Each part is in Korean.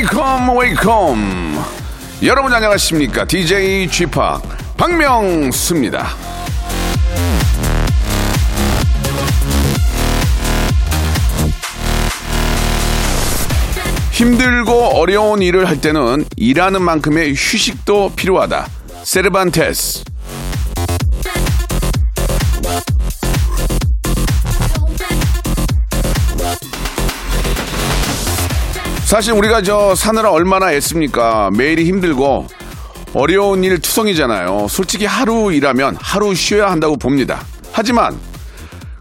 Wake up wake up. 여러분 안녕하십니까? DJ p 박명수입니다. 힘들고 어려운 일을 할 때는 일하는 만큼의 휴식도 필요하다. 세르반테스 사실 우리가 저 사느라 얼마나 애씁니까? 매일이 힘들고 어려운 일 투성이잖아요. 솔직히 하루 일하면 하루 쉬어야 한다고 봅니다. 하지만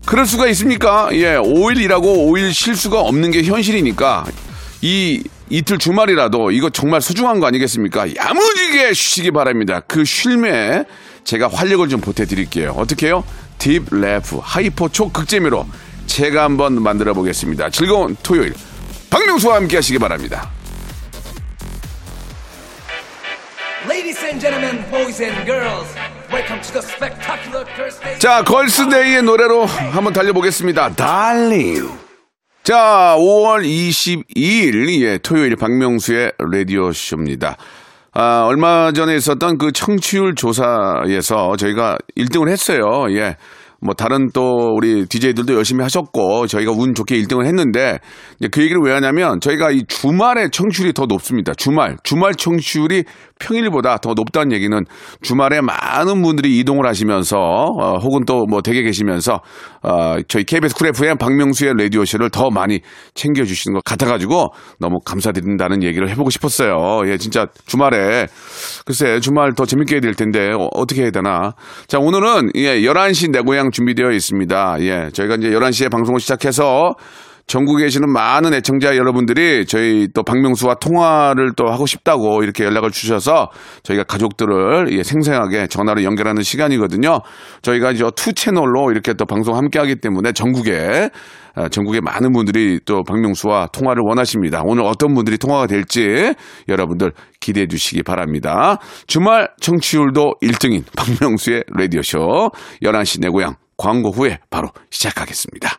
그럴 수가 있습니까? 예, 5일 일하고 5일 쉴 수가 없는 게 현실이니까 이 이틀 주말이라도 이거 정말 소중한 거 아니겠습니까? 야무지게 쉬시기 바랍니다. 그 쉼에 제가 활력을 좀 보태드릴게요. 어떻게 해요? deep laugh hyper 초극재미로 제가 한번 만들어 보겠습니다. 즐거운 토요일 박명수와 함께 하시기 바랍니다. Ladies and gentlemen, boys and girls, welcome to the spectacular Thursday. 자, 걸스데이의 노래로 한번 달려보겠습니다. 달링. 자, 5월 22일, 예, 토요일 박명수의 라디오쇼입니다. 아, 얼마 전에 있었던 그 청취율 조사에서 저희가 1등을 했어요. 예. 뭐 다른 또 우리 DJ들도 열심히 하셨고 저희가 운 좋게 1등을 했는데 이제 그 얘기를 왜 하냐면 저희가 이 주말에 청취율이 더 높습니다. 주말 주말 청취율이 평일보다 더 높다는 얘기는 주말에 많은 분들이 이동을 하시면서 어, 혹은 또 뭐 댁에 계시면서 어, 저희 KBS Cool FM 박명수의 라디오 쇼를 더 많이 챙겨 주시는 것 같아 가지고 너무 감사드린다는 얘기를 해보고 싶었어요. 예, 진짜 주말에 글쎄 주말 더 재밌게 해야 될 텐데 어, 어떻게 해야 되나? 자, 오늘은 예, 11시 내 고향 준비되어 있습니다. 예, 저희가 이제 11시에 방송을 시작해서 전국에 계시는 많은 애청자 여러분들이 저희 또 박명수와 통화를 또 하고 싶다고 이렇게 연락을 주셔서 저희가 가족들을 예, 생생하게 전화로 연결하는 시간이거든요. 저희가 이제 two 채널로 이렇게 또 방송 함께 하기 때문에 전국에 아, 전국의 많은 분들이 또 박명수와 통화를 원하십니다. 오늘 어떤 분들이 통화가 될지 여러분들 기대해 주시기 바랍니다. 주말 청취율도 1등인 박명수의 라디오쇼 11시 내 고향 광고 후에 바로 시작하겠습니다.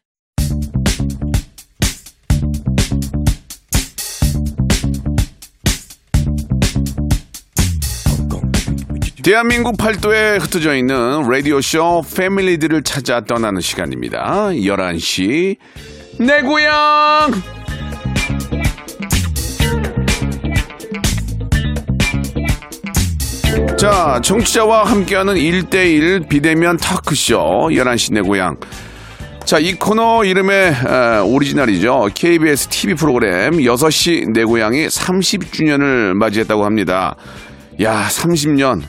대한민국 팔도에 흩어져 있는 라디오쇼 패밀리들을 찾아 떠나는 시간입니다. 11시 내 고향 자, 정치자와 함께하는 1대1 비대면 타크쇼 11시 내 고향 자, 이 코너 이름의 에, 오리지널이죠. KBS TV 프로그램 6시 내 고향이 30주년을 맞이했다고 합니다. 야, 30년.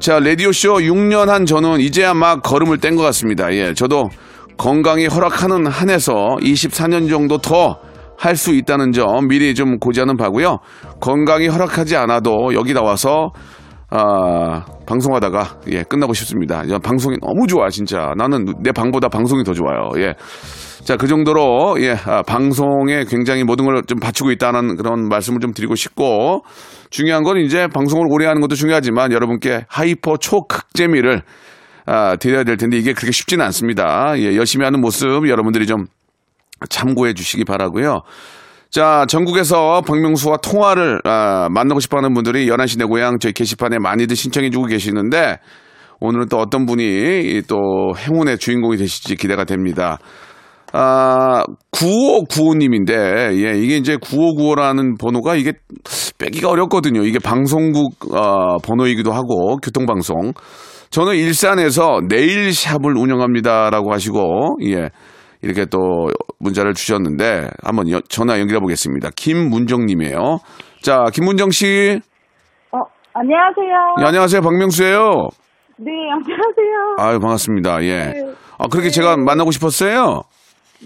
자, 라디오쇼 6년 한 저는 이제야 막 걸음을 뗀 것 같습니다. 예, 저도 건강이 허락하는 한에서 24년 정도 더 할 수 있다는 점 미리 좀 고지하는 바고요. 건강이 허락하지 않아도 여기 나와서 아, 방송하다가 예, 끝나고 싶습니다. 야, 방송이 너무 좋아, 진짜. 나는 내 방보다 방송이 더 좋아요. 예. 자, 그 정도로 예, 아, 방송에 굉장히 모든 걸 좀 바치고 있다는 그런 말씀을 좀 드리고 싶고 중요한 건 이제 방송을 오래 하는 것도 중요하지만 여러분께 hyper 초극재미를 아, 드려야 될 텐데 이게 그렇게 쉽지는 않습니다. 예, 열심히 하는 모습 여러분들이 좀 참고해 주시기 바라고요. 자, 전국에서 박명수와 통화를 아, 만나고 싶어 하는 분들이 11시 내 고향 저희 게시판에 많이들 신청해 주고 계시는데 오늘은 또 어떤 분이 이또 행운의 주인공이 되실지 기대가 됩니다. 아, 9595님인데, 예, 이게 이제 9595라는 번호가 이게 빼기가 어렵거든요. 이게 방송국, 어, 번호이기도 하고, 교통방송. 저는 일산에서 네일샵을 운영합니다라고 하시고, 예, 이렇게 또 문자를 주셨는데, 한번 여- 전화 연결해 보겠습니다. 김문정님이에요. 자, 김문정 씨. 어, 안녕하세요. 예, 안녕하세요. 박명수예요. 네, 안녕하세요. 아유, 반갑습니다. 예. 아, 그렇게 제가 만나고 싶었어요?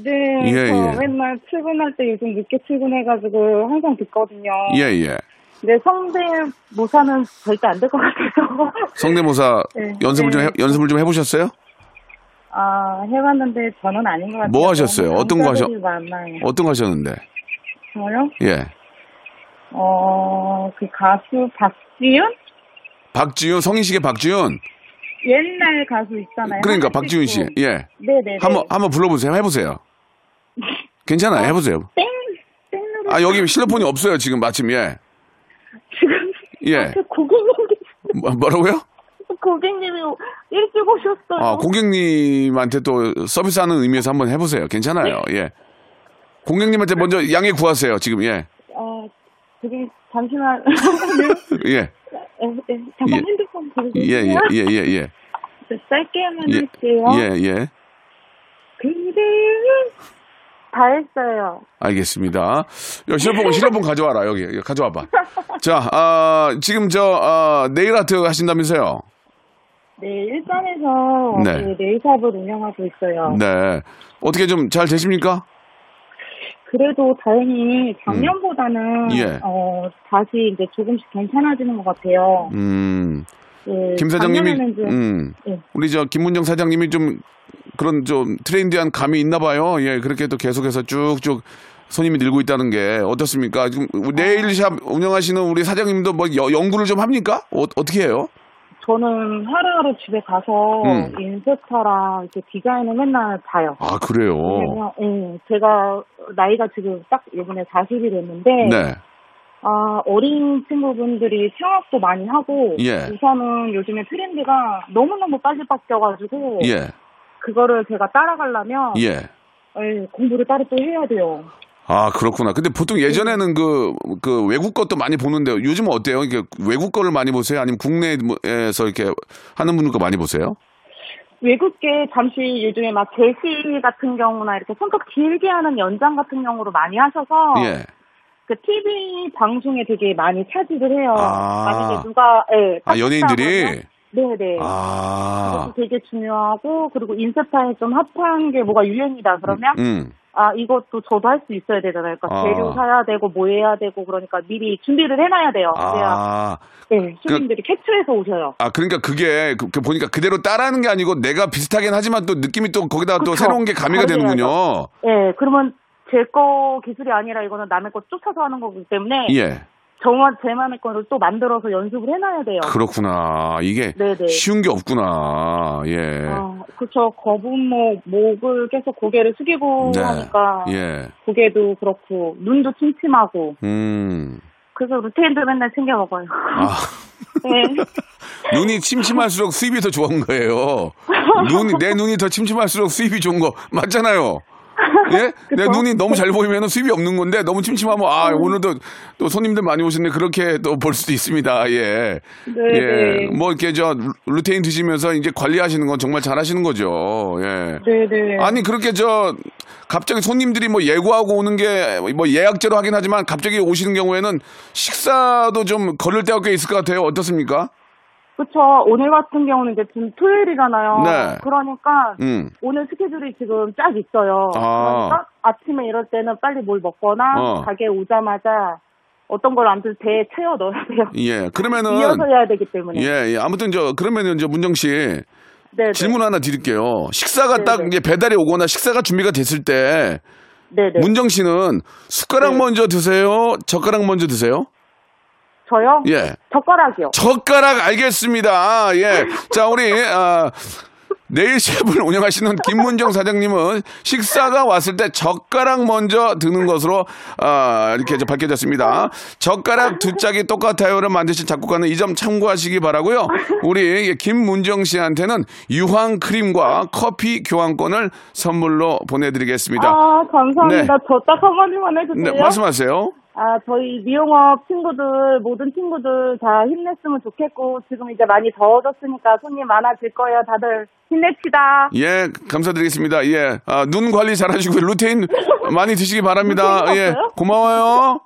네, 예, 저 예. 맨날 출근할 때 요즘 늦게 출근해가지고 항상 듣거든요. 예, 예. 근데 성대모사는 절대 안 될 것 같아서. 성대모사 네. 연습을 좀 해, 네. 연습을 좀 해보셨어요? 아, 해봤는데 저는 아닌 것 같아요. 뭐 하셨어요? 어떤 거 하셨- 많아요. 어떤 거 하셨는데? 저요? 예. 어, 그 가수 박지윤? 박지윤, 성인식의 박지윤. 옛날 가수 있잖아요. 그러니까 박지윤 씨. 고. 예. 네네네. 한번 한번 불러보세요. 해보세요. 괜찮아요. 해보세요. 땡! 땡. 아 여기 실로폰이 없어요. 지금 마침 예. 지금. 예. 앞에 고객님들, 뭐, 뭐라고요? 고객님이 일찍 오셨어요. 아 고객님한테 또 서비스하는 의미에서 한번 해보세요. 괜찮아요. 예. 고객님한테 먼저 양해 구하세요. 지금 예. 어, 저기, 잠시만. 예. 에, 에, 잠깐 예. 핸드폰 예, 보여주세요. 예, 예, 예, 예. 네, 짧게만 예, 할게요. 예, 예. 그대는 다 했어요. 알겠습니다. 야, 실로폰, 실로폰 가져와라, 여기. 여기 가져와봐. 자, 아, 지금 저, 아, 네일 아트 하신다면서요? 네, 일산에서 네. 그 네일샵을 운영하고 있어요. 네. 어떻게 좀 잘 되십니까? 그래도 다행히 작년보다는 음. 예. 어, 다시 이제 조금씩 괜찮아지는 것 같아요. 음, 네, 김 사장님이, 작년에는 좀 음, 예. 우리 저 김문정 사장님이 좀 그런 좀 트렌디한 감이 있나 봐요. 예, 그렇게 또 계속해서 쭉쭉 손님이 늘고 있다는 게 어떻습니까? 지금 네일샵 운영하시는 우리 사장님도 뭐 여- 연구를 좀 합니까? 어, 어떻게 해요? 저는 하루하루 집에 가서 음. 인스타랑 이렇게 디자인을 맨날 봐요. 아, 그래요? 왜냐면 예, 제가 나이가 지금 딱 이번에 40이 됐는데 네. 아, 어린 친구분들이 창업도 많이 하고 예. 우선은 요즘에 트렌드가 너무너무 빨리 바뀌어가지고 예, 그거를 제가 따라가려면 예. 예, 공부를 따로 또 해야 돼요. 아, 그렇구나. 근데 보통 예전에는 그, 그 외국 것도 많이 보는데 요즘은 어때요? 이게 외국 거를 많이 보세요? 아니면 국내에서 이렇게 하는 분들 거 많이 보세요? 외국계 잠시 요즘에 막 제시 같은 경우나 이렇게 손톱 길게 하는 연장 같은 경우로 많이 하셔서 예. 그 TV 방송에 되게 많이 차지를 해요. 아. 만약에 누가 예, 아, 연예인들이? 네네. 아, 되게 중요하고 그리고 인스타에 좀 핫한 게 뭐가 유행이다 그러면 음. 아 이것도 저도 할 수 있어야 되잖아요. 그러니까 아. 재료 사야 되고 뭐 해야 되고 그러니까 미리 준비를 해놔야 돼요. 그래야 아. 네, 손님들이 캡처해서 오셔요. 아, 그러니까 그게 그, 그 보니까 그대로 따라하는 게 아니고 내가 비슷하긴 하지만 또 느낌이 또 거기다 또. 새로운 게 가미가 다르게 되는군요. 네, 그러면 제 거 기술이 아니라 이거는 남의 거 쫓아서 하는 거기 때문에 예. 정말 제만의 거를 또 만들어서 연습을 해놔야 돼요. 그렇구나. 이게 네네. 쉬운 게 없구나. 예. 아, 그쵸. 거북목, 목을 계속 고개를 숙이고 네. 하니까 예. 고개도 그렇고 눈도 침침하고 음. 그래서 루테인도 맨날 챙겨 먹어요. 아. 네. 눈이 침침할수록 수입이 더 좋은 거예요. 눈, 내 눈이 더 침침할수록 수입이 좋은 거 맞잖아요. 예? 내? 눈이 너무 잘 보이면 수입이 없는 건데 너무 침침하면 아 오늘도 또 손님들 많이 오시는데 그렇게 또 볼 수도 있습니다. 예. 네, 예. 네. 뭐 이렇게 저 루- 루테인 드시면서 이제 관리하시는 건 정말 잘하시는 거죠. 예. 네네. 아니 그렇게 저 갑자기 손님들이 뭐 예고하고 오는 게 뭐 예약제로 하긴 하지만 갑자기 오시는 경우에는 식사도 좀 거를 데가 꽤 있을 것 같아요. 어떻습니까? 그쵸. 오늘 같은 경우는 이제 지금 토요일이잖아요. 네. 그러니까 음. 오늘 스케줄이 지금 쫙 있어요. 아. 그러니까 아침에 이럴 때는 빨리 뭘 먹거나 어. 가게 오자마자 어떤 걸 아무튼 배에 채워 넣어야 돼요. 예. 그러면은 이어서 해야 되기 때문에. 예, 예. 아무튼 저 그러면은 저 문정 씨 네네. 질문 하나 드릴게요. 식사가 딱 네네. 이제 배달이 오거나 식사가 준비가 됐을 때 네네. 문정 씨는 숟가락 네. 먼저 드세요? 젓가락 먼저 드세요? 저요? 예. 젓가락이요. 젓가락 알겠습니다. 예. 자, 우리 아 네일 셰프를 운영하시는 김문정 사장님은 식사가 왔을 때 젓가락 먼저 드는 것으로 아, 이렇게 밝혀졌습니다. 젓가락 두 짝이 똑같아요를 만드신 작곡가는 이 점 참고하시기 바라고요. 우리 김문정 씨한테는 유황 크림과 커피 교환권을 선물로 보내드리겠습니다. 아, 감사합니다. 네. 저딱 한마디만 해주세요. 네, 말씀하세요. 아, 저희 미용업 친구들, 모든 친구들 다 힘냈으면 좋겠고, 지금 이제 많이 더워졌으니까 손님 많아질 거예요. 다들 힘냅시다. 예, 감사드리겠습니다. 예, 아, 눈 관리 잘 하시고 루테인 많이 드시기 바랍니다. 예? 고마워요.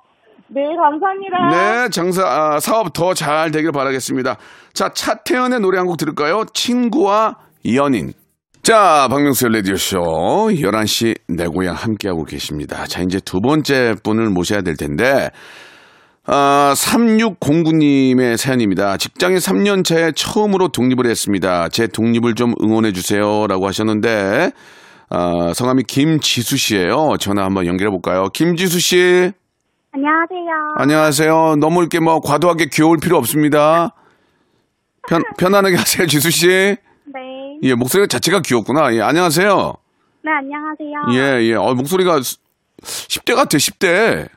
네, 감사합니다. 네, 장사, 아, 사업 더 잘 되길 바라겠습니다. 자, 차태현의 노래 한 곡 들을까요? 친구와 연인. 자, 박명수의 라디오쇼 11시 내 고향 함께하고 계십니다. 자, 이제 두 번째 분을 모셔야 될 텐데, 아, 3609님의 사연입니다. 직장에 3년 차에 처음으로 독립을 했습니다. 제 독립을 좀 응원해 주세요. 라고 하셨는데, 아, 성함이 김지수 씨예요 전화 한번 연결해 볼까요? 김지수 씨. 안녕하세요. 안녕하세요. 너무 이렇게 뭐 과도하게 귀여울 필요 없습니다. 편, 편안하게 하세요, 지수 씨. 네. 예, 목소리가 자체가 귀엽구나. 예, 안녕하세요. 네, 안녕하세요. 예, 예. 어, 목소리가 10대 같아, 10대.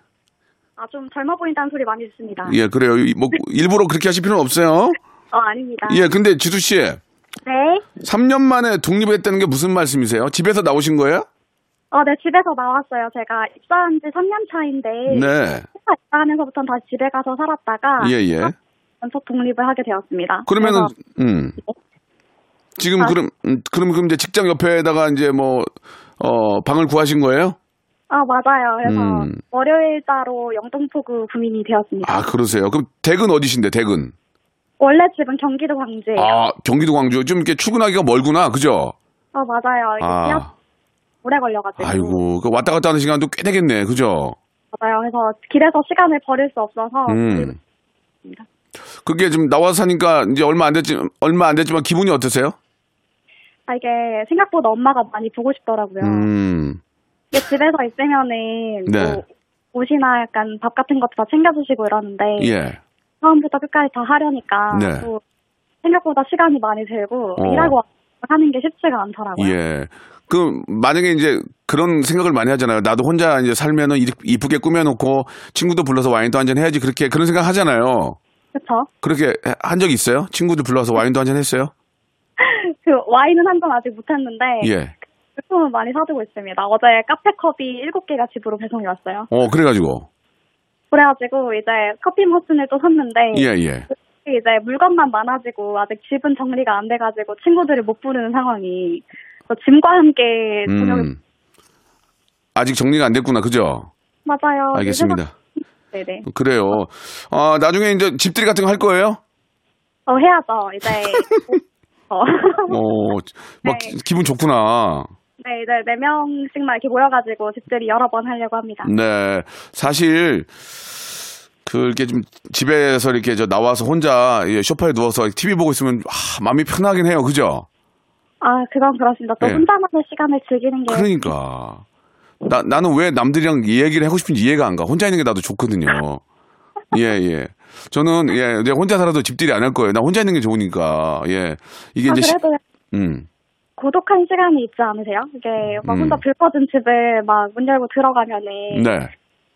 아, 좀 젊어 보인다는 소리 많이 듣습니다. 예, 그래요. 이, 뭐, 일부러 그렇게 하실 필요는 없어요. 어, 아닙니다. 예, 근데 지수 씨. 네. 3년 만에 독립했다는 게 무슨 말씀이세요? 집에서 나오신 거예요? 어, 네, 집에서 나왔어요. 제가 입사한 지 3년 차인데. 네. 회사 입사하면서부터는 다시 집에 가서 살았다가. 예, 예. 연속 독립을 하게 되었습니다. 그러면은, 그래서 음. 지금 아. 그럼, 음, 그럼, 그럼 이제 직장 옆에다가 이제 뭐, 어, 방을 구하신 거예요? 아, 맞아요. 그래서 음. 월요일자로 영등포구 구민이 되었습니다. 아, 그러세요. 그럼 댁은 어디신데, 댁은? 원래 집은 경기도 광주예요. 아, 경기도 광주. 좀 이렇게 출근하기가 멀구나. 그죠? 어, 맞아요. 아. 오래 걸려가지고. 아이고, 그 왔다 갔다 하는 시간도 꽤 되겠네. 그죠? 맞아요. 그래서 길에서 시간을 버릴 수 없어서. 음. 그게 지금 나와서 사니까 이제 얼마 안 됐지, 얼마 안 됐지만 기분이 어떠세요? 아, 이게 생각보다 엄마가 많이 보고 싶더라고요. 음, 이게 집에서 있으면은 네. 뭐 옷이나 약간 밥 같은 것도 다 챙겨주시고 이러는데 예. 처음부터 끝까지 다 하려니까 네. 또 생각보다 시간이 많이 들고 어. 일하고 하는 게 쉽지가 않더라고요. 예. 그, 만약에 이제 그런 생각을 많이 하잖아요. 나도 혼자 이제 살면은 이- 이쁘게 꾸며놓고 친구도 불러서 와인도 한 잔 해야지. 그렇게 그런 생각 하잖아요. 그렇죠? 그렇게 한 적 있어요? 친구들 불러서 와인도 한 잔 했어요? 그 와인은 한 잔 아직 못 했는데 예. 제품은 많이 사두고 있습니다. 어제 카페 컵이 7개가 집으로 배송이 왔어요. 어, 그래가지고. 그래가지고 이제 커피 머신을 또 샀는데 예, 예. 이제 물건만 많아지고 아직 집은 정리가 안 돼가지고 친구들을 못 부르는 상황이 짐과 함께 저녁에 음. 아직 정리가 안 됐구나. 그죠? 맞아요. 알겠습니다. 네네. 그래요. 아, 나중에 이제 집들이 같은 거 할 거예요? 어 해야죠. 이제 어. 어, 막 네. 기분 좋구나. 네 이제 네 명씩만 이렇게 모여가지고 집들이 여러 번 하려고 합니다. 네. 사실, 그렇게 좀 집에서 이렇게 저 나와서 혼자 예, 소파에 누워서 TV 보고 있으면 아, 마음이 편하긴 해요. 그죠? 아 그건 그렇습니다. 또 네. 혼자만의 시간을 즐기는 게 그러니까. 나, 나는 왜 남들이랑 이 얘기를 하고 싶은지 이해가 안 가. 혼자 있는 게 나도 좋거든요. 예, 예. 저는, 예, 내가 혼자 살아도 집들이 안 할 거예요. 나 혼자 있는 게 좋으니까, 예. 이게 아, 이제, 시- 그래도 음, 고독한 시간이 있지 않으세요? 이게 막 음. 혼자 불 꺼진 집에 막 문 열고 들어가면은 네.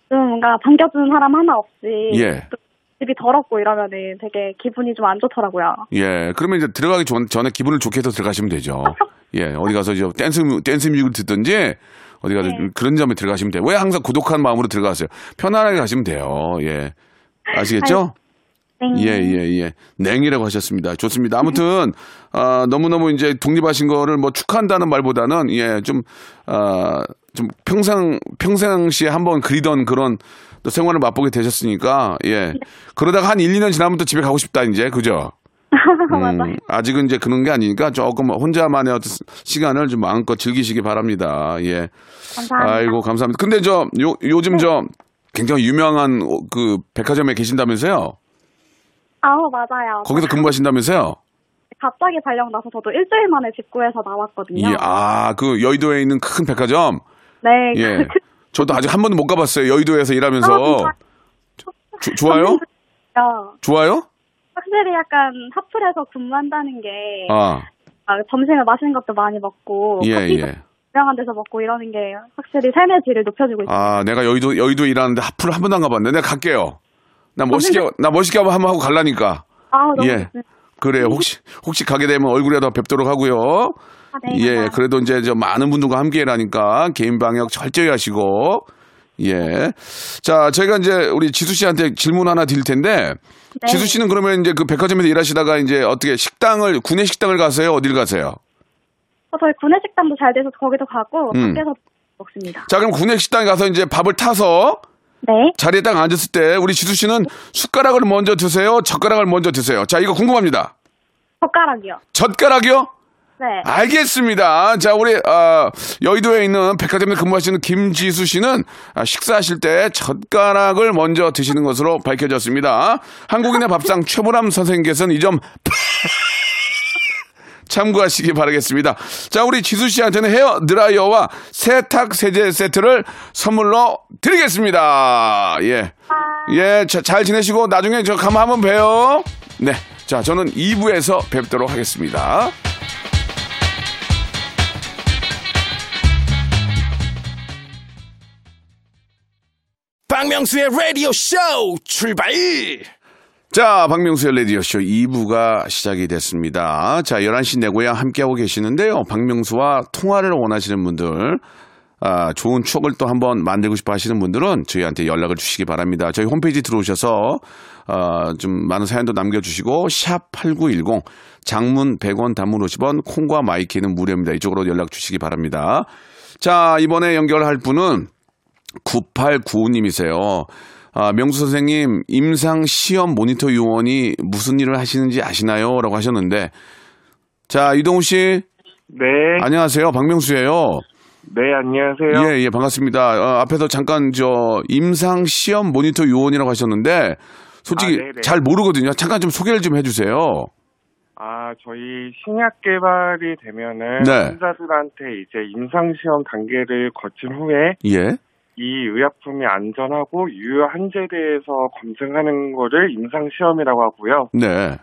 좀 뭔가 반겨주는 사람 하나 없이 예. 또 집이 더럽고 이러면은 되게 기분이 좀 안 좋더라고요. 예. 그러면 이제 들어가기 전, 전에 기분을 좋게 해서 들어가시면 되죠. 예. 어디 가서 이제 댄스, 뮤- 댄스 뮤직을 듣든지, 어디 가서 네. 그런 점에 들어가시면 돼요. 왜 항상 고독한 마음으로 들어가세요? 편안하게 가시면 돼요. 예. 아시겠죠? 네. 예, 예, 예. 냉이라고 하셨습니다. 좋습니다. 아무튼, 아, 너무너무 이제 독립하신 거를 뭐 축하한다는 말보다는, 예, 좀, 아, 좀 평상, 평상시에 한번 그리던 그런 또 생활을 맛보게 되셨으니까, 예. 그러다가 한 1, 2년 지나면 또 집에 가고 싶다, 이제. 그죠? 음, 아직은 이제 그런 게 아니니까 조금 혼자만의 어떤 시간을 좀 마음껏 즐기시기 바랍니다. 예. 감사합니다. 아이고, 감사합니다. 근데 저, 요, 요즘 저, 굉장히 유명한 어, 그 백화점에 계신다면서요? 아우 맞아요. 거기서 근무하신다면서요? 갑자기 발령 나서 저도 일주일 만에 집 구해서 나왔거든요. 예, 아, 그 여의도에 있는 큰 백화점? 네. 예. 저도 아직 한 번도 못 가봤어요. 여의도에서 일하면서. 아, 조- 좋아요? 요 좋아요? 확실히 약간 하플에서 근무한다는 게 아, 아, 점심에 맛있는 것도 많이 먹고 예, 커피도 예. 유명한 데서 먹고 이러는 게 확실히 삶의 질을 높여주고 있어요. 아, 내가 여의도, 여의도에 일하는데 하프를 한 번도 안 가봤네. 내가 갈게요. 나 멋있게, 나 멋있게 한번 하고 갈라니까. 아, 너무 예. 좋습니다. 그래요. 혹시, 혹시 가게 되면 얼굴이라도 뵙도록 하고요. 아, 네, 예, 감사합니다. 그래도 이제 저 많은 분들과 함께 일하니까 개인 방역 철저히 하시고. 예. 자, 저희가 이제 우리 지수 씨한테 질문 하나 드릴 텐데. 네. 지수 씨는 그러면 이제 그 백화점에서 일하시다가 이제 어떻게 식당을, 구내 식당을 가세요? 어딜 가세요? 어, 저희 구내식당도 잘 돼서 거기도 가고 음. 밖에서 먹습니다. 자, 그럼 구내 식당에 가서 이제 밥을 타서 네. 자리에 딱 앉았을 때 우리 지수 씨는 숟가락을 먼저 드세요? 젓가락을 먼저 드세요? 자, 이거 궁금합니다. 젓가락이요. 젓가락이요? 네. 알겠습니다. 자, 우리 어, 여의도에 있는 백화점에 근무하시는 김지수 씨는 아, 식사하실 때 젓가락을 먼저 드시는 것으로 밝혀졌습니다. 한국인의 밥상 최보람 선생님께서는 이 점 참고하시기 바라겠습니다. 자, 우리 지수 씨한테는 헤어 드라이어와 세탁 세제 세트를 선물로 드리겠습니다. 예. 예, 자, 잘 지내시고 나중에 저 가면 한번 봬요. 네. 자, 저는 2부에서 뵙도록 하겠습니다. 박명수의 라디오 쇼 출발! 자, 박명수의 라디오쇼 2부가 시작이 됐습니다. 자, 11시 내 고향 함께하고 계시는데요. 박명수와 통화를 원하시는 분들, 아, 좋은 추억을 또 한번 만들고 싶어 하시는 분들은 저희한테 연락을 주시기 바랍니다. 저희 홈페이지 들어오셔서, 어, 좀 많은 사연도 남겨주시고, 샵 8910, 장문 100원, 단문 50원, 콩과 마이케이는 무료입니다. 이쪽으로 연락 주시기 바랍니다. 자, 이번에 연결할 분은 9895님이세요. 아, 명수 선생님, 임상 시험 모니터 요원이 무슨 일을 하시는지 아시나요? 라고 하셨는데, 자, 이동우 씨, 네, 안녕하세요. 박명수예요. 네, 안녕하세요. 예, 예, 반갑습니다. 어, 앞에서 잠깐 저 임상 시험 모니터 요원이라고 하셨는데, 솔직히 아. 잘 모르거든요. 잠깐 좀 소개를 좀 해주세요. 아, 저희 신약 개발이 되면은 네. 환자들한테 이제 임상 시험 단계를 거친 후에 예. 이 의약품이 안전하고 유효한지에 대해서 검증하는 거를 임상시험이라고 하고요. 네.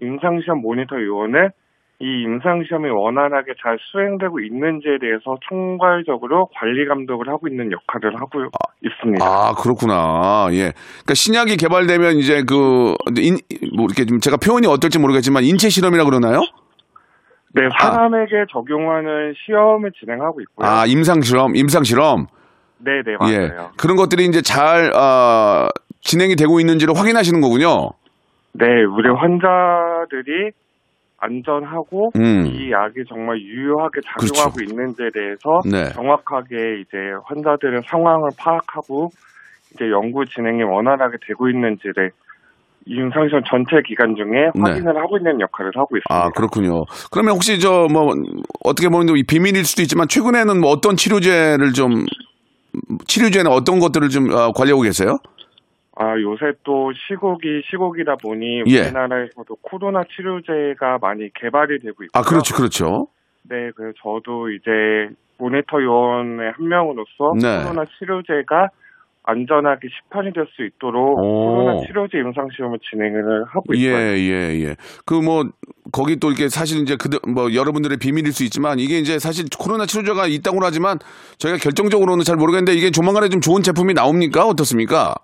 임상시험 모니터 요원은 이 임상시험이 원활하게 잘 수행되고 있는지에 대해서 총괄적으로 관리 감독을 하고 있는 역할을 하고 있습니다. 아, 그렇구나. 예. 그러니까 신약이 개발되면 이제 그, 인, 뭐 이렇게 좀 제가 표현이 어떨지 모르겠지만 인체 실험이라 그러나요? 네, 사람에게 적용하는 시험을 진행하고 있고요. 아, 임상 실험, 임상 실험. 네, 네, 예. 맞아요. 그런 것들이 이제 잘, 어, 진행이 되고 있는지를 확인하시는 거군요. 네, 우리 환자들이 안전하고 음. 이 약이 정말 유효하게 작용하고 있는지에 대해서 네. 정확하게 이제 환자들의 상황을 파악하고 이제 연구 진행이 원활하게 되고 있는지를 임상시험 전체 기간 중에 네. 확인을 하고 있는 역할을 하고 있습니다. 아, 그렇군요. 그러면 혹시 저 뭐 어떻게 보면 이 비밀일 수도 있지만 최근에는 뭐 어떤 치료제를 좀 치료제는 어떤 것들을 좀 어, 관리하고 계세요? 아, 요새 또 시국이 시국이다 보니 예. 우리나라에서도 코로나 치료제가 많이 개발이 되고 있고요. 아, 그렇죠. 그렇죠. 네, 그래서 저도 이제 모니터 요원의 한 명으로서 네. 코로나 치료제가 안전하게 시판이 될 수 있도록 오. 코로나 치료제 임상 시험을 진행을 하고 예, 있어요. 예, 예. 그 뭐 거기 또 이렇게 사실 이제 그뭐 여러분들의 비밀일 수 있지만 이게 이제 사실 코로나 치료제가 있다고 하지만 저희가 결정적으로는 잘 모르겠는데 이게 조만간에 좀 좋은 제품이 나옵니까? 어떻습니까?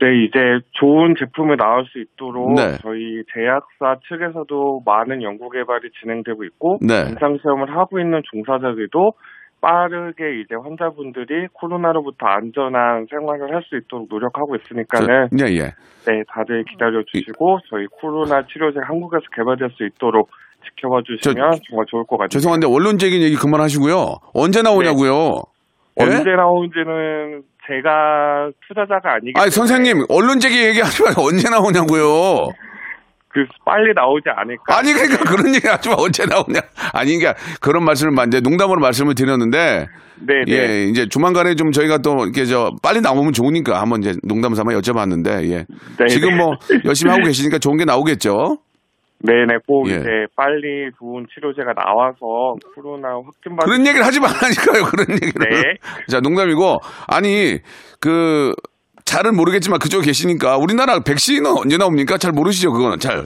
네, 이제 좋은 제품이 나올 수 있도록 네. 저희 제약사 측에서도 많은 연구 개발이 진행되고 있고 네. 임상 시험을 하고 있는 종사자들도 빠르게 이제 환자분들이 코로나로부터 안전한 생활을 할 수 있도록 노력하고 있으니까는 저- 예, 예. 네, 다들 기다려 주시고 저희 코로나 치료제 한국에서 개발될 수 있도록 지켜봐 주시면 정말 좋을 것 같아요. 죄송한데 언론적인 얘기 그만하시고요. 언제 나오냐고요? 예? 네. 언제 나오는지는 제가 투자자가 아니기 때문에 아니 선생님 언론적인 얘기하지 말고 언제 나오냐고요. 그 빨리 나오지 않을까. 아니 그러니까 그런 얘기 하지 마 언제 나오냐. 아니 그러니까 그런 말씀을 만- 이제 농담으로 말씀을 드렸는데 네, 네. 예 이제 조만간에 좀 저희가 또 이렇게 저 빨리 나오면 좋으니까 한번 이제 농담 삼아 여쭤봤는데 예 네, 지금 네. 뭐 열심히 하고 계시니까 좋은 게 나오겠죠. 네네, 꼭 예. 이제 빨리 좋은 치료제가 나와서 코로나 확진받은 그런 얘기를 하지 말라니까요. 그런 얘기를. 네. 자 농담이고 아니 그 잘은 모르겠지만 그쪽에 계시니까 우리나라 백신은 언제 나옵니까? 잘 모르시죠 그거는 잘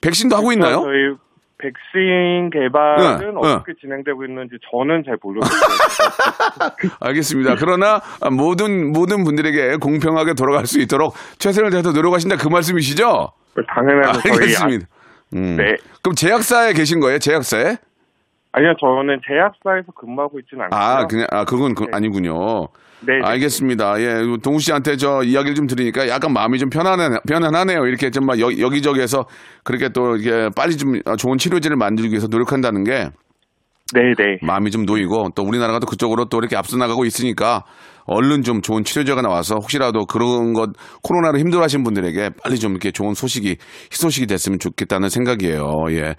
백신도 하고 있나요? 저희 백신 개발은 네, 어떻게 진행되고 있는지 저는 잘 모르겠어요. 알겠습니다. 그러나 모든 모든 분들에게 공평하게 돌아갈 수 있도록 최선을 다해서 노력하신다 그 말씀이시죠? 당연하죠. 알겠습니다. 음. 아, 네. 그럼 제약사에 계신 거예요? 제약사에? 아니요, 저는 제약사에서 근무하고 있지는 않고요. 아, 그냥 아 그건 그- 네. 아니군요. 네, 네. 알겠습니다. 예, 동우 씨한테 저 이야기를 좀 들으니까 약간 마음이 좀 편안해, 편안하네요. 이렇게 좀 막 여기저기에서 그렇게 또 이게 빨리 좀 좋은 치료제를 만들기 위해서 노력한다는 게 네네. 마음이 좀 놓이고 또 우리나라가 또 그쪽으로 또 이렇게 앞서 나가고 있으니까 얼른 좀 좋은 치료제가 나와서 혹시라도 그런 것 코로나로 힘들어하신 분들에게 빨리 좀 이렇게 좋은 소식이 희소식이 됐으면 좋겠다는 생각이에요. 예.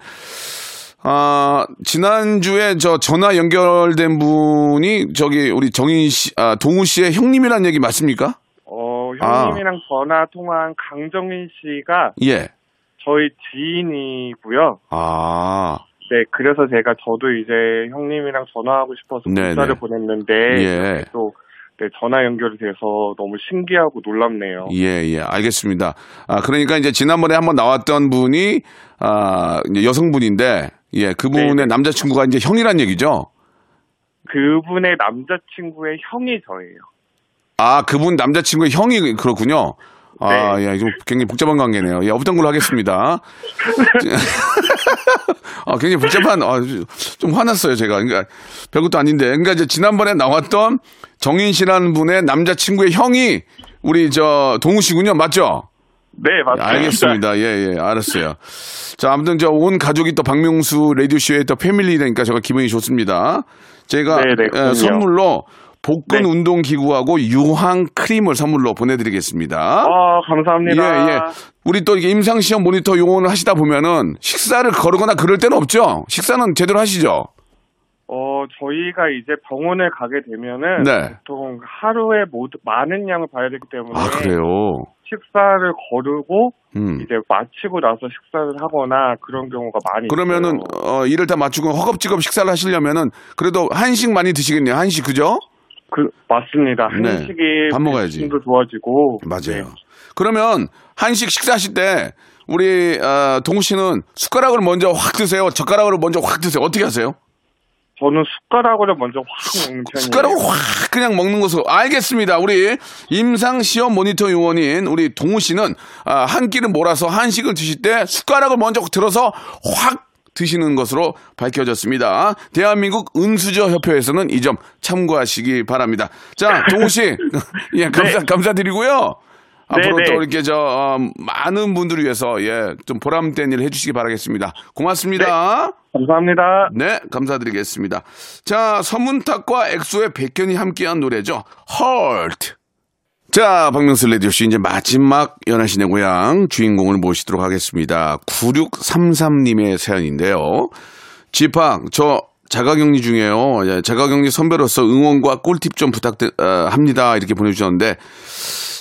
아, 지난주에 저 전화 연결된 분이 저기 우리 정인 씨, 아, 동우 씨의 형님이란 얘기 맞습니까? 어, 아. 형님이랑 전화 통화한 강정인 씨가 예. 저희 지인이고요. 아, 네, 그래서 제가 저도 이제 형님이랑 전화하고 싶어서. 문자를 보냈는데 예. 또 네, 전화 연결이 돼서 너무 신기하고 놀랍네요. 예, 예, 알겠습니다. 아, 그러니까 이제 지난번에 한번 나왔던 분이, 아, 이제 여성분인데, 예, 그분의 네네. 남자친구가 이제 형이란 얘기죠? 그분의 남자친구의 형이 저예요. 아, 그분 남자친구의 형이 그렇군요. 아, 네. 예, 좀 굉장히 복잡한 관계네요. 예, 없던 걸로 하겠습니다. 아, 굉장히 복잡한, 아, 좀 화났어요, 제가. 그러니까, 별것도 아닌데. 그러니까 이제 지난번에 나왔던 정인 씨라는 분의 남자친구의 형이 우리 저 동우 씨군요. 맞죠? 네, 맞습니다. 알겠습니다. 예, 예, 알았어요. 자, 아무튼 저 온 가족이 또 박명수 라디오쇼의 또 패밀리니까 제가 기분이 좋습니다. 제가 네, 네, 예. 선물로 복근 네. 운동 기구하고 유황 크림을 선물로 보내드리겠습니다. 아, 감사합니다. 예, 예. 우리 또 이게 임상 시험 모니터 용어를 하시다 보면은 식사를 거르거나 그럴 때는 없죠? 식사는 제대로 하시죠? 어, 저희가 이제 병원을 가게 되면은 네. 보통 하루에 모두 많은 양을 봐야 되기 때문에 아, 그래요? 식사를 거르고 음. 이제 마치고 나서 식사를 하거나 그런 경우가 많이 그러면은, 있어요. 어, 일을 다 마치고 허겁지겁 식사를 하시려면은 그래도 한식 많이 드시겠네요. 한식, 그죠? 그 맞습니다. 네. 한식이 밥 먹어야지. 도 좋아지고 맞아요. 네. 그러면 한식 식사하실 때 우리 어, 동우 씨는 숟가락을 먼저 확 드세요. 젓가락으로 먼저 확 드세요. 어떻게 하세요? 저는 숟가락으로 먼저 확 먹는 편이에요. 숟가락을 확 그냥 먹는 것으로 알겠습니다. 우리 임상 시험 모니터 요원인 우리 동우 씨는 아, 한 끼를 몰아서 한식을 드실 때 숟가락을 먼저 들어서 확 드시는 것으로 밝혀졌습니다. 대한민국 은수저 협회에서는 이 점 참고하시기 바랍니다. 자, 동우 씨, 예, 감사 감사드리고요. 앞으로 네, 네. 또 이렇게 저 어, 많은 분들을 위해서 예, 좀 보람된 일을 해주시기 바라겠습니다. 고맙습니다. 감사합니다. 네, 감사드리겠습니다. 자, 서문탁과 엑소의 백현이 함께한 노래죠. Heart. 자, 박명수 라디오쇼 이제 마지막 열한시 내 고향 주인공을 모시도록 하겠습니다. 9633님의 사연인데요. 지팡, 저 자가격리 중이에요. 예, 자가격리 선배로서 응원과 꿀팁 좀 부탁합니다. 이렇게 보내주셨는데,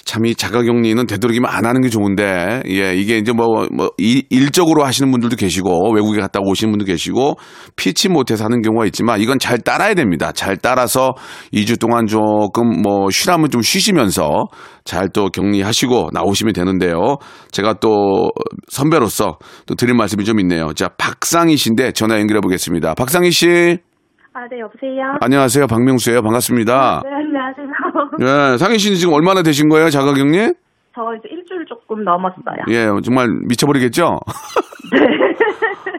참 이 자가격리는 되도록이면 안 하는 게 좋은데, 예, 이게 이제 뭐, 뭐, 일, 일적으로 하시는 분들도 계시고, 외국에 갔다 오시는 분도 계시고, 피치 못해서 하는 경우가 있지만, 이건 잘 따라야 됩니다. 잘 따라서 2주 동안 조금 뭐, 쉬라면 좀 쉬시면서, 잘 또 격리하시고 나오시면 되는데요. 제가 또 선배로서 또 드릴 말씀이 좀 있네요. 자, 박상희 씨인데 전화 연결해 보겠습니다. 박상희 씨, 아, 네, 여보세요? 안녕하세요. 박명수예요. 반갑습니다. 네, 안녕하세요. 네, 상희 씨는 지금 얼마나 되신 거예요? 자가격리? 저 이제 일주일 조금 넘었어요. 예, 정말 미쳐버리겠죠? 네.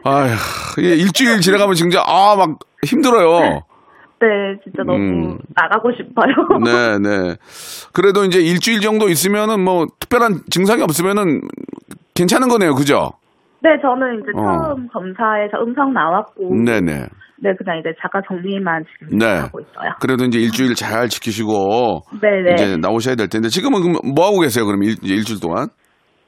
아휴, 이게 일주일 지나가면 진짜, 아, 막 힘들어요. 네, 진짜 너무 음. 나가고 싶어요. 네, 네. 그래도 이제 일주일 정도 있으면은 뭐 특별한 증상이 없으면은 괜찮은 거네요. 그죠? 네, 저는 이제 어. 처음 검사에서 음성 나왔고, 네, 네 네. 그냥 이제 자가 격리만 지금 네. 하고 있어요. 그래도 이제 일주일 잘 지키시고 네네. 이제 나오셔야 될 텐데 지금은 그럼 뭐 하고 계세요? 그럼 일, 일주일 동안?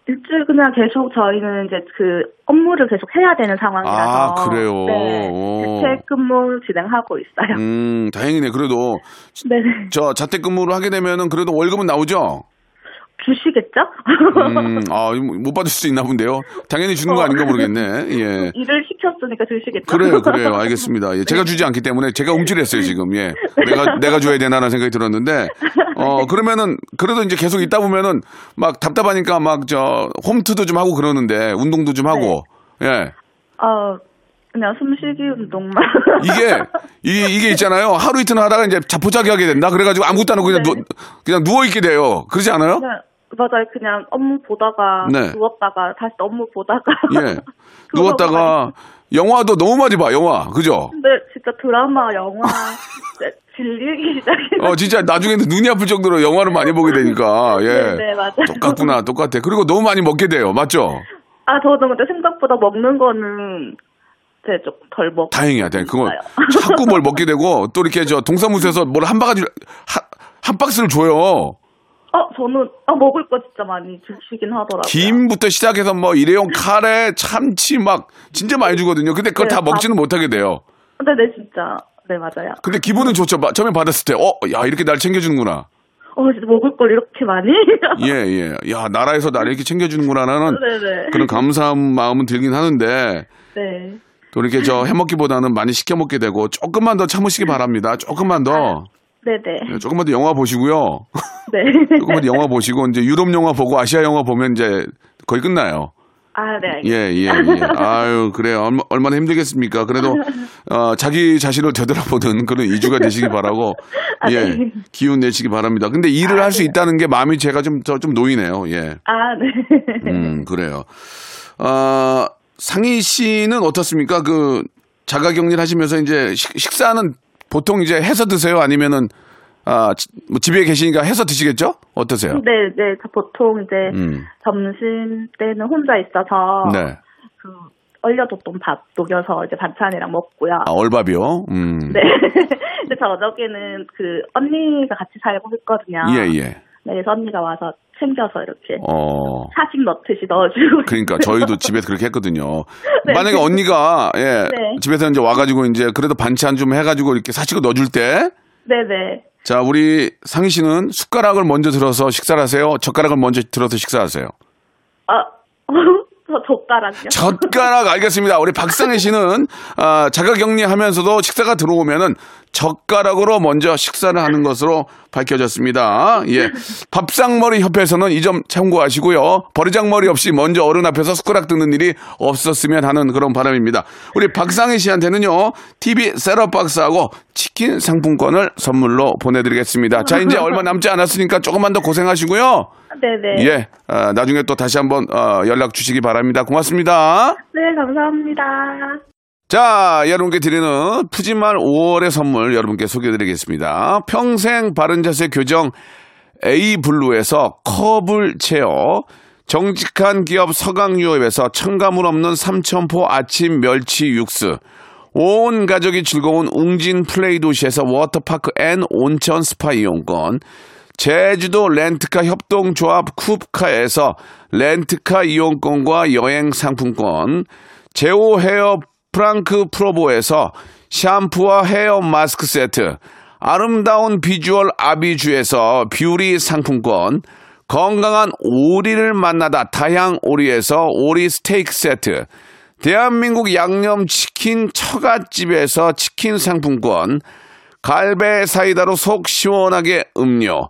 일주일 그냥 계속 저희는 이제 그 업무를 계속 해야 되는 상황이라서. 아, 그래요? 네. 오. 재택근무 진행하고 있어요. 음, 다행이네. 그래도 네네. 저 자택근무를 하게 되면은 그래도 월급은 나오죠? 주시겠죠? 음, 아, 이거 못 받을 수 있나 본데요. 당연히 주는 거 아닌가 모르겠네. 예. 일을 시켰으니까 주시겠죠? 그래요, 그래요. 알겠습니다. 예, 제가 주지 않기 때문에 제가 움찔했어요, 지금. 예. 내가, 내가 줘야 되나라는 생각이 들었는데, 어, 그러면은, 그래도 이제 계속 있다 보면은 막 답답하니까 막 저, 홈트도 좀 하고 그러는데, 운동도 좀 하고, 예. 어, 그냥 숨쉬기 운동만. 이게, 이게, 이게 있잖아요. 하루 이틀 하다가 이제 자포자기 하게 된다. 그래가지고 아무것도 안 하고 그냥, 네. 누, 그냥 누워있게 돼요. 그러지 않아요? 그냥, 맞아요. 그냥 업무 보다가 네. 누웠다가 다시 업무 보다가. 예. 누웠다가, 영화도 너무 많이 봐, 영화. 그죠? 근데 진짜 드라마, 영화 진짜 질리기 시작해요. 어, 진짜 나중에는 눈이 아플 정도로 영화를 많이 보게 되니까, 예. 네, 네, 맞아요. 똑같구나, 똑같아. 그리고 너무 많이 먹게 돼요. 맞죠? 아, 저도 근데 생각보다 먹는 거는 이제 조금 덜 먹고. 다행이야, 다행. 있어요. 자꾸 뭘 먹게 되고 또 이렇게 저 동사무소에서 뭘 한 바가지 한, 한 박스를 줘요. 어, 저는, 아, 먹을 거 진짜 많이 주시긴 하더라고요. 김부터 시작해서 뭐 일회용 카레, 참치 막 진짜 많이 주거든요. 근데 그걸 네, 다 먹지는 못하게 돼요. 네네, 진짜. 네, 맞아요. 근데 기분은 좋죠. 마- 처음에 받았을 때, 어, 야 이렇게 날 챙겨주는구나. 어, 진짜 먹을 걸 이렇게 많이? 예, 예. 야 나라에서 나를 이렇게 챙겨주는구나라는 네네. 그런 감사한 마음은 들긴 하는데 네. 또 이렇게 저 해먹기보다는 많이 시켜 먹게 되고 조금만 더 참으시기 바랍니다. 조금만 더. 네네. 예, 조금만 더 영화 보시고요. 네. 조금만 더 영화 보시고 이제 유럽 영화 보고 아시아 영화 보면 이제 거의 끝나요. 아, 네. 예, 알겠습니다. 예, 예. 아유, 그래요. 얼마, 얼마나 힘들겠습니까? 그래도, 어, 자기 자신을 되돌아보는 그런 이주가 되시기 바라고, 아, 예, 네. 기운 내시기 바랍니다. 근데 일을 할수 있다는 게 마음이 제가 좀, 저, 좀 놓이네요. 예. 아, 네. 음, 그래요. 어, 상희 씨는 어떻습니까? 그, 자가 격리를 하시면서 이제 식, 식사는 보통 이제 해서 드세요? 아니면은, 아, 지- 뭐 집에 계시니까 해서 드시겠죠? 어떠세요? 네, 네. 저 보통 이제 음. 점심 때는 혼자 있어서 네. 그 얼려뒀던 밥 녹여서 이제 반찬이랑 먹고요. 아, 얼밥이요? 음. 네. 근데 저녁에는 그 언니가 같이 살고 있거든요. 예, 예. 네, 그래서 언니가 와서 챙겨서 이렇게 어. 사식 넣듯이 넣어주고. 그러니까 저희도 집에서 그렇게 했거든요. 네. 만약에 언니가 예 네. 집에서 이제 와가지고 이제 그래도 반찬 좀 해가지고 이렇게 사치고 넣어줄 때, 네네. 자 우리 상희 씨는 숟가락을 먼저 들어서 식사를 하세요. 젓가락을 먼저 들어서 식사하세요. 아, 저 젓가락요. 젓가락 알겠습니다. 우리 박상희 씨는 아, 자가격리하면서도 식사가 들어오면은 젓가락으로 먼저 식사를 하는 것으로 밝혀졌습니다. 예, 밥상머리 협회에서는 이 점 참고하시고요. 버리장머리 없이 먼저 어른 앞에서 숟가락 드는 일이 없었으면 하는 그런 바람입니다. 우리 박상희 씨한테는요 TV 셋업 박스하고 치킨 상품권을 선물로 보내드리겠습니다. 자 이제 얼마 남지 않았으니까 조금만 더 고생하시고요. 네네. 예, 아, 나중에 또 다시 한번 어, 연락 주시기 바랍니다. 고맙습니다. 네, 감사합니다. 자, 여러분께 드리는 푸짐한 5월의 선물 여러분께 소개해드리겠습니다. 평생 바른 자세 교정 에이블루에서 커블체어 정직한 기업 서강유업에서 첨가물 없는 삼천포 아침 멸치 육수 온 가족이 즐거운 웅진 플레이 도시에서 워터파크 and 온천 스파 이용권 제주도 렌트카 협동조합 쿱카에서 렌트카 이용권과 여행 상품권, 제오 헤어 프랑크 프로보에서 샴푸와 헤어 마스크 세트, 아름다운 비주얼 아비주에서 뷰티 상품권, 건강한 오리를 만나다 다향 오리에서 오리 스테이크 세트, 대한민국 양념치킨 처갓집에서 치킨 상품권, 갈배 사이다로 속 시원하게 음료.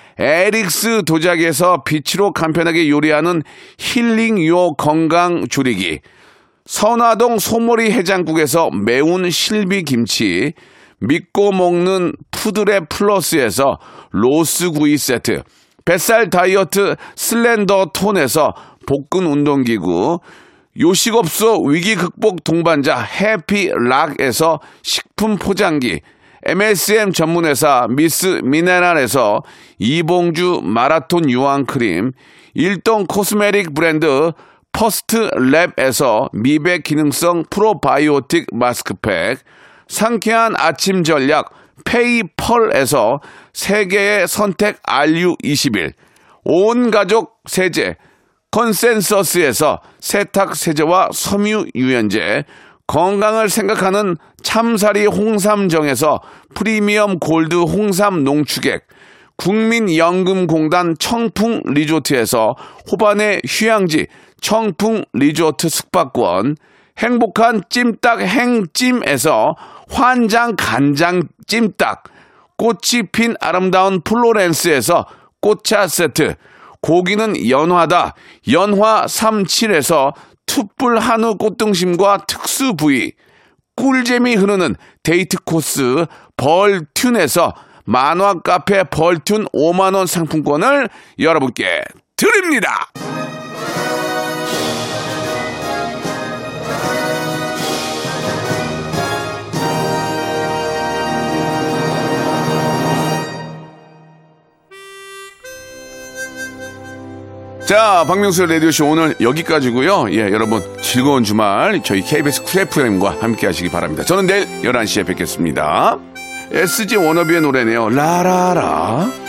에릭스 도자기에서 빛으로 간편하게 요리하는 힐링 요 건강 조리기, 선화동 소머리 해장국에서 매운 실비 김치, 믿고 먹는 푸드레 플러스에서 로스 구이 세트, 뱃살 다이어트 슬렌더 톤에서 복근 운동기구, 요식업소 위기 극복 동반자 해피락에서 식품 포장기, MSM 전문회사 미스 미네랄에서 이봉주 마라톤 유황 크림, 일동 코스메틱 브랜드 퍼스트 랩에서 미백 기능성 프로바이오틱 마스크팩, 상쾌한 아침 전략 페이펄에서 세계의 선택 RU21, 온 가족 세제 컨센서스에서 세탁 세제와 섬유 유연제, 건강을 생각하는 참사리 홍삼정에서 프리미엄 골드 홍삼 농축액, 국민연금공단 청풍 리조트에서 호반의 휴양지 청풍 리조트 숙박권, 행복한 찜닭 행찜에서 환장 간장 찜닭, 꽃이 핀 아름다운 플로렌스에서 꽃차 세트, 고기는 연화다 연화 37에서 툭불 한우 꽃등심과 특수 부위, 꿀잼이 흐르는 데이트 코스 벌튠에서 만화 카페 벌툰 5만원 상품권을 여러분께 드립니다. 자, 박명수 라디오쇼 오늘 여기까지고요 예, 여러분 즐거운 주말 저희 KBS 쿨 FM과 함께 하시기 바랍니다. 저는 내일 11시에 뵙겠습니다. SG 워너비의 노래네요. 라라라.